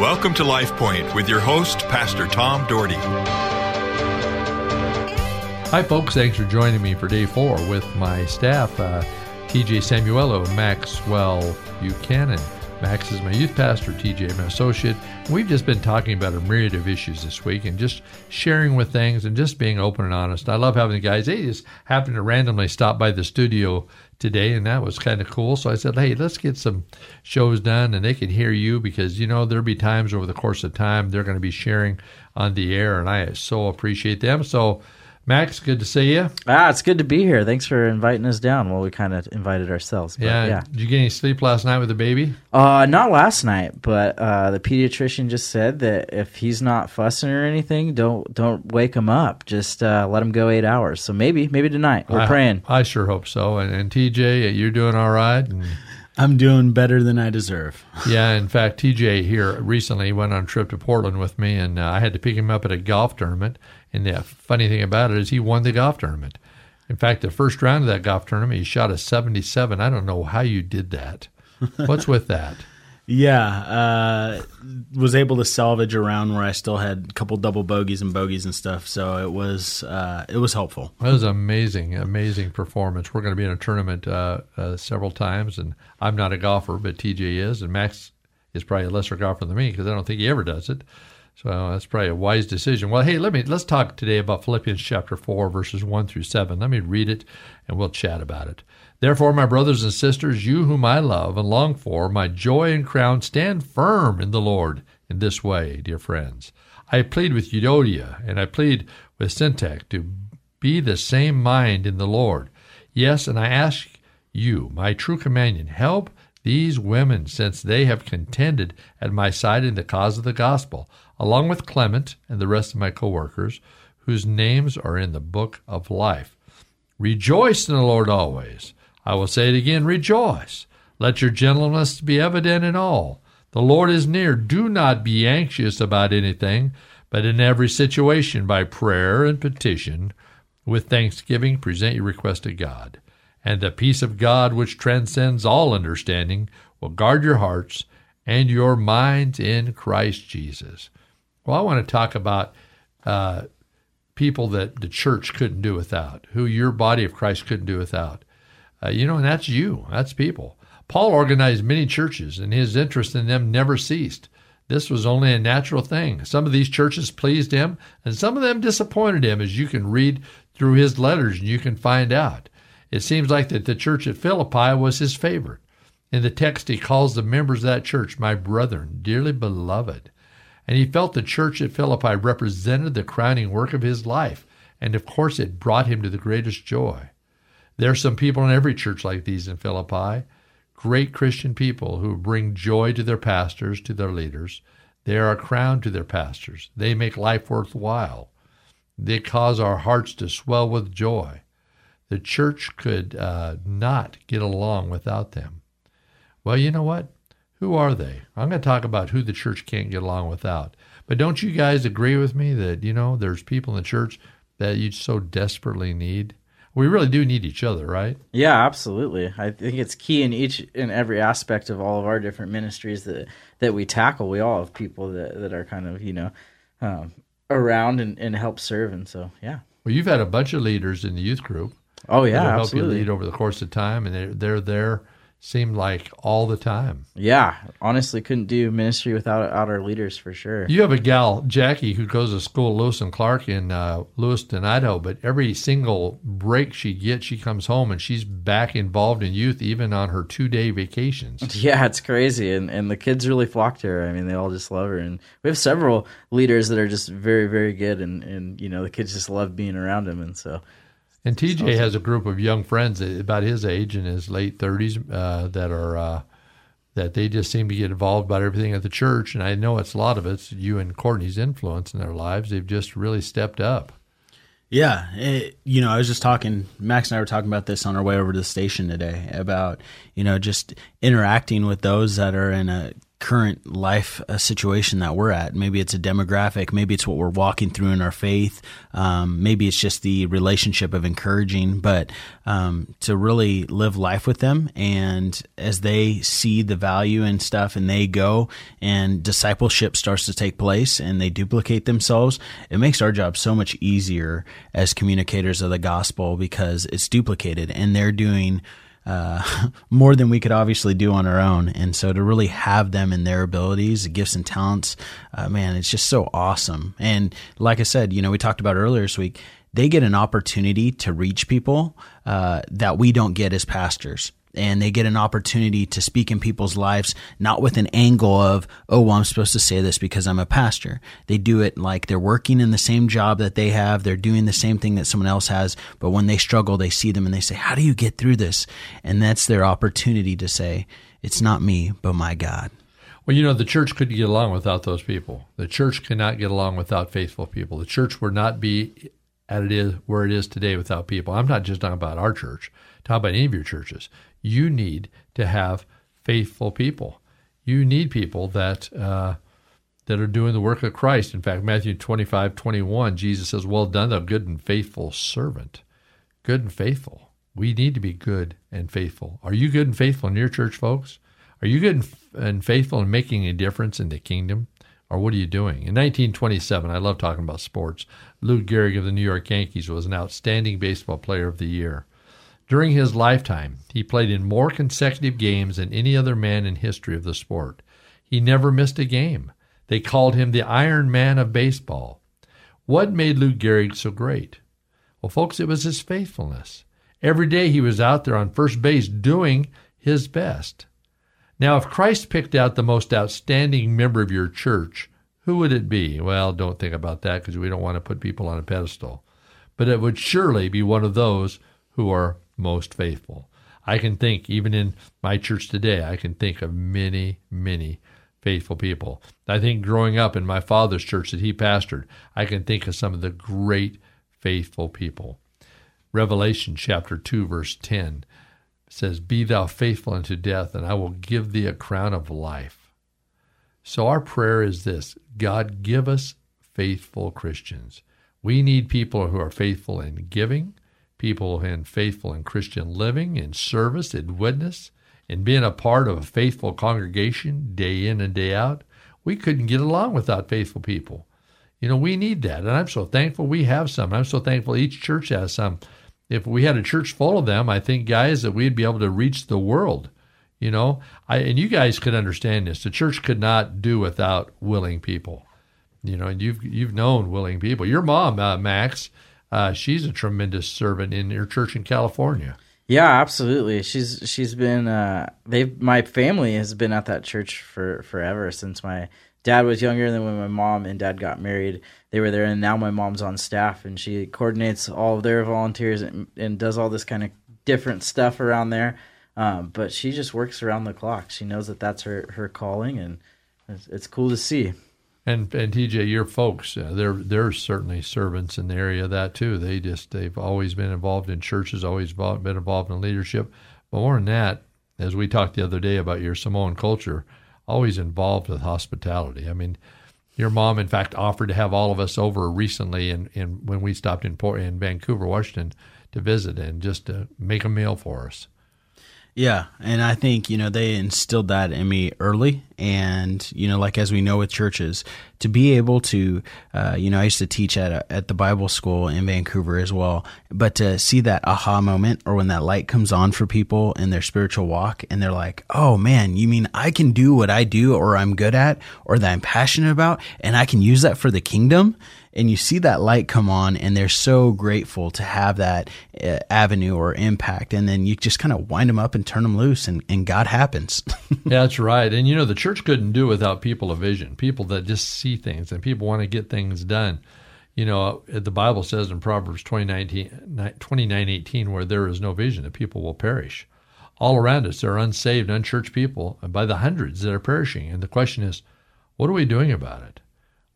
Welcome to Life Point with your host, Pastor Tom Dougherty. Hi, folks. Thanks for joining me for day four with my staff, uh, TJ Samuelo, Maxwell Buchanan. Max is my youth pastor, TJ, my associate. We've just been talking about a myriad of issues this week and just sharing with things and just being open and honest. I love having the guys. They just happened to randomly stop by the studio today, and that was kind of cool. So I said, hey, let's get some shows done, and they can hear you because, you know, there'll be times over the course of time they're going to be sharing on the air, and I so appreciate them. So, Max, good to see you. Ah, it's good to be here. Thanks for inviting us down. Well, we kind of invited ourselves. But yeah. yeah. Did you get any sleep last night with the baby? Uh, not last night, but uh, the pediatrician just said that if he's not fussing or anything, don't don't wake him up. Just uh, let him go eight hours. So maybe maybe tonight. We're I, praying. I sure hope so. And, and TJ, you're doing all right. And, I'm doing better than I deserve. yeah, in fact, TJ here recently went on a trip to Portland with me, and uh, I had to pick him up at a golf tournament. And the funny thing about it is, he won the golf tournament. In fact, the first round of that golf tournament, he shot a 77. I don't know how you did that. What's with that? Yeah, uh, was able to salvage around where I still had a couple double bogeys and bogeys and stuff. So it was uh, it was helpful. That was amazing, amazing performance. We're going to be in a tournament uh, uh, several times, and I'm not a golfer, but TJ is, and Max is probably a lesser golfer than me because I don't think he ever does it. So that's probably a wise decision. Well, hey, let me let's talk today about Philippians chapter four, verses one through seven. Let me read it, and we'll chat about it. Therefore, my brothers and sisters, you whom I love and long for, my joy and crown, stand firm in the Lord in this way, dear friends. I plead with Euodia, and I plead with Syntyche to be the same mind in the Lord. Yes, and I ask you, my true companion, help these women, since they have contended at my side in the cause of the gospel, along with Clement and the rest of my co-workers, whose names are in the book of life. Rejoice in the Lord always. I will say it again, rejoice. Let your gentleness be evident in all. The Lord is near. Do not be anxious about anything, but in every situation, by prayer and petition, with thanksgiving, present your request to God. And the peace of God, which transcends all understanding, will guard your hearts and your minds in Christ Jesus. Well, I want to talk about uh, people that the church couldn't do without, who your body of Christ couldn't do without. Uh, you know, and that's you, that's people. Paul organized many churches, and his interest in them never ceased. This was only a natural thing. Some of these churches pleased him, and some of them disappointed him, as you can read through his letters and you can find out. It seems like that the church at Philippi was his favorite. In the text, he calls the members of that church, my brethren, dearly beloved. And he felt the church at Philippi represented the crowning work of his life, and of course, it brought him to the greatest joy. There are some people in every church like these in Philippi, great Christian people who bring joy to their pastors, to their leaders. They are a crown to their pastors. They make life worthwhile. They cause our hearts to swell with joy. The church could uh, not get along without them. Well, you know what? Who are they? I'm going to talk about who the church can't get along without. But don't you guys agree with me that, you know, there's people in the church that you so desperately need? we really do need each other, right? Yeah, absolutely. I think it's key in each in every aspect of all of our different ministries that that we tackle. We all have people that, that are kind of you know um, around and, and help serve, and so yeah. Well, you've had a bunch of leaders in the youth group. Oh yeah, help absolutely. you lead over the course of time, and they're they're there seemed like all the time. Yeah, honestly, couldn't do ministry without, without our leaders for sure. You have a gal, Jackie, who goes to school, Lewis and Clark in uh, Lewiston, Idaho. But every single break she gets, she comes home and she's back involved in youth, even on her two day vacations. Yeah, it's crazy, and and the kids really flock to her. I mean, they all just love her, and we have several leaders that are just very, very good, and and you know the kids just love being around them, and so and TJ awesome. has a group of young friends about his age in his late 30s uh, that are uh, that they just seem to get involved about everything at the church. And I know it's a lot of it's you and Courtney's influence in their lives. They've just really stepped up. Yeah, it, you know, I was just talking. Max and I were talking about this on our way over to the station today about you know just interacting with those that are in a current life uh, situation that we're at. Maybe it's a demographic. Maybe it's what we're walking through in our faith. Um, maybe it's just the relationship of encouraging, but um, to really live life with them. And as they see the value and stuff and they go and discipleship starts to take place and they duplicate themselves, it makes our job so much easier as communicators of the gospel because it's duplicated and they're doing uh, more than we could obviously do on our own. And so to really have them and their abilities, gifts and talents, uh, man, it's just so awesome. And like I said, you know, we talked about earlier this week, they get an opportunity to reach people uh, that we don't get as pastors and they get an opportunity to speak in people's lives, not with an angle of, oh, well, I'm supposed to say this because I'm a pastor. They do it like they're working in the same job that they have. They're doing the same thing that someone else has. But when they struggle, they see them and they say, how do you get through this? And that's their opportunity to say, it's not me, but my God. Well, you know, the church couldn't get along without those people. The church cannot get along without faithful people. The church would not be at it is where it is today without people. I'm not just talking about our church, talking about any of your churches you need to have faithful people. You need people that uh, that are doing the work of Christ. In fact, Matthew 25, 21, Jesus says, Well done, thou good and faithful servant. Good and faithful. We need to be good and faithful. Are you good and faithful in your church, folks? Are you good and faithful in making a difference in the kingdom? Or what are you doing? In 1927, I love talking about sports. Lou Gehrig of the New York Yankees was an outstanding baseball player of the year. During his lifetime, he played in more consecutive games than any other man in history of the sport. He never missed a game. They called him the Iron Man of baseball. What made Lou Gehrig so great? Well, folks, it was his faithfulness. Every day he was out there on first base doing his best. Now, if Christ picked out the most outstanding member of your church, who would it be? Well, don't think about that because we don't want to put people on a pedestal. But it would surely be one of those who are most faithful. I can think, even in my church today, I can think of many, many faithful people. I think growing up in my father's church that he pastored, I can think of some of the great faithful people. Revelation chapter 2, verse 10 says, Be thou faithful unto death, and I will give thee a crown of life. So our prayer is this God, give us faithful Christians. We need people who are faithful in giving, people in faithful and Christian living, in service, in witness, in being a part of a faithful congregation day in and day out. We couldn't get along without faithful people. You know, we need that. And I'm so thankful we have some. I'm so thankful each church has some. If we had a church full of them, I think, guys, that we'd be able to reach the world. You know, I, and you guys could understand this. The church could not do without willing people. You know, and you've you've known willing people. Your mom, uh, Max, uh, she's a tremendous servant in your church in California. Yeah, absolutely. She's she's been uh, they my family has been at that church for forever since my dad was younger. Than when my mom and dad got married, they were there, and now my mom's on staff, and she coordinates all of their volunteers and, and does all this kind of different stuff around there. Um, but she just works around the clock. She knows that that's her her calling, and it's, it's cool to see. And and TJ, your folks, uh, they're they're certainly servants in the area of that too. They just they've always been involved in churches, always been involved in leadership. But more than that, as we talked the other day about your Samoan culture, always involved with hospitality. I mean, your mom, in fact, offered to have all of us over recently, and in, in, when we stopped in Port, in Vancouver, Washington, to visit and just to make a meal for us. Yeah, and I think you know they instilled that in me early, and you know, like as we know with churches, to be able to, uh, you know, I used to teach at a, at the Bible school in Vancouver as well, but to see that aha moment or when that light comes on for people in their spiritual walk, and they're like, "Oh man, you mean I can do what I do, or I'm good at, or that I'm passionate about, and I can use that for the kingdom." and you see that light come on and they're so grateful to have that uh, avenue or impact. And then you just kind of wind them up and turn them loose and, and god happens. Yeah that's right. And you know the church couldn't do without people of vision people that just see things and people want to get things done you know uh, the bible says in proverbs 29 18 where there is no vision the people will perish all around us there are unsaved unchurched people by the hundreds that are perishing and the question is what are we doing about it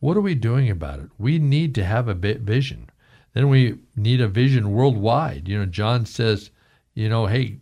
what are we doing about it? We need to have a vision. Then we need a vision worldwide. You know, John says, you know, hey,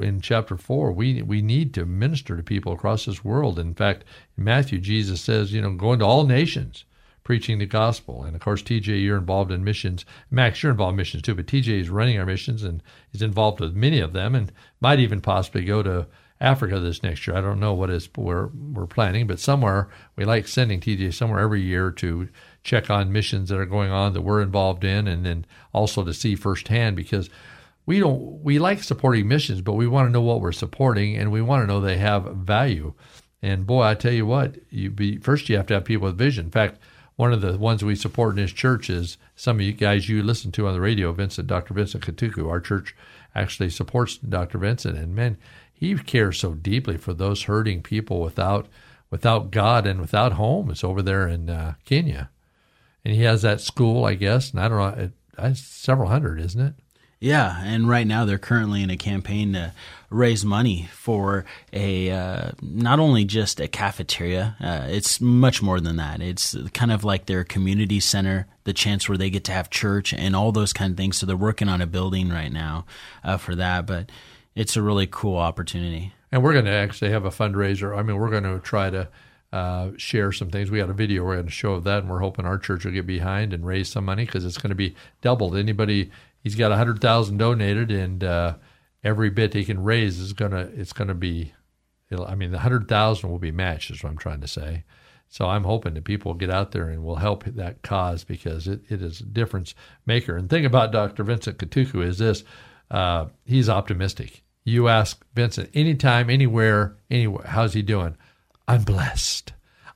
in chapter four, we we need to minister to people across this world. In fact, in Matthew, Jesus says, you know, go into all nations, preaching the gospel. And of course, TJ, you're involved in missions. Max, you're involved in missions too, but TJ is running our missions and is involved with many of them, and might even possibly go to Africa this next year. I don't know what is we're we're planning, but somewhere we like sending TJ somewhere every year to check on missions that are going on that we're involved in, and then also to see firsthand because we don't we like supporting missions, but we want to know what we're supporting, and we want to know they have value. And boy, I tell you what, you be first you have to have people with vision. In fact, one of the ones we support in this church is some of you guys you listen to on the radio, Vincent, Dr. Vincent Katuku. Our church actually supports Dr. Vincent, and man, he cares so deeply for those hurting people without without God and without homes over there in uh, Kenya. And he has that school, I guess, and I don't know, it, it's several hundred, isn't it? Yeah, and right now they're currently in a campaign to raise money for a uh, not only just a cafeteria. Uh, it's much more than that. It's kind of like their community center, the chance where they get to have church and all those kind of things. So they're working on a building right now uh, for that, but it's a really cool opportunity. And we're going to actually have a fundraiser. I mean, we're going to try to. Uh, share some things. We got a video we're going to show of that, and we're hoping our church will get behind and raise some money because it's going to be doubled. Anybody he's got a hundred thousand donated, and uh, every bit he can raise is gonna it's gonna be. I mean, the hundred thousand will be matched. Is what I'm trying to say. So I'm hoping that people will get out there and will help that cause because it, it is a difference maker. And the thing about Dr. Vincent Katuku is this: uh, he's optimistic. You ask Vincent anytime, anywhere, anywhere, how's he doing? I'm blessed.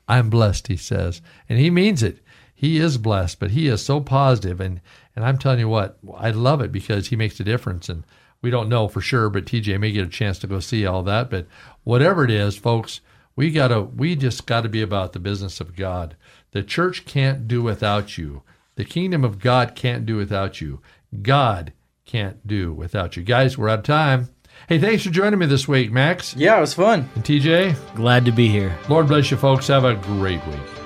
I'm blessed, he says, and he means it. He is blessed, but he is so positive and and I'm telling you what, I love it because he makes a difference. And we don't know for sure, but TJ may get a chance to go see all that. But whatever it is, folks, we gotta we just gotta be about the business of God. The church can't do without you. The kingdom of God can't do without you. God can't do without you. Guys, we're out of time. Hey, thanks for joining me this week, Max. Yeah, it was fun. And TJ? Glad to be here. Lord bless you, folks. Have a great week.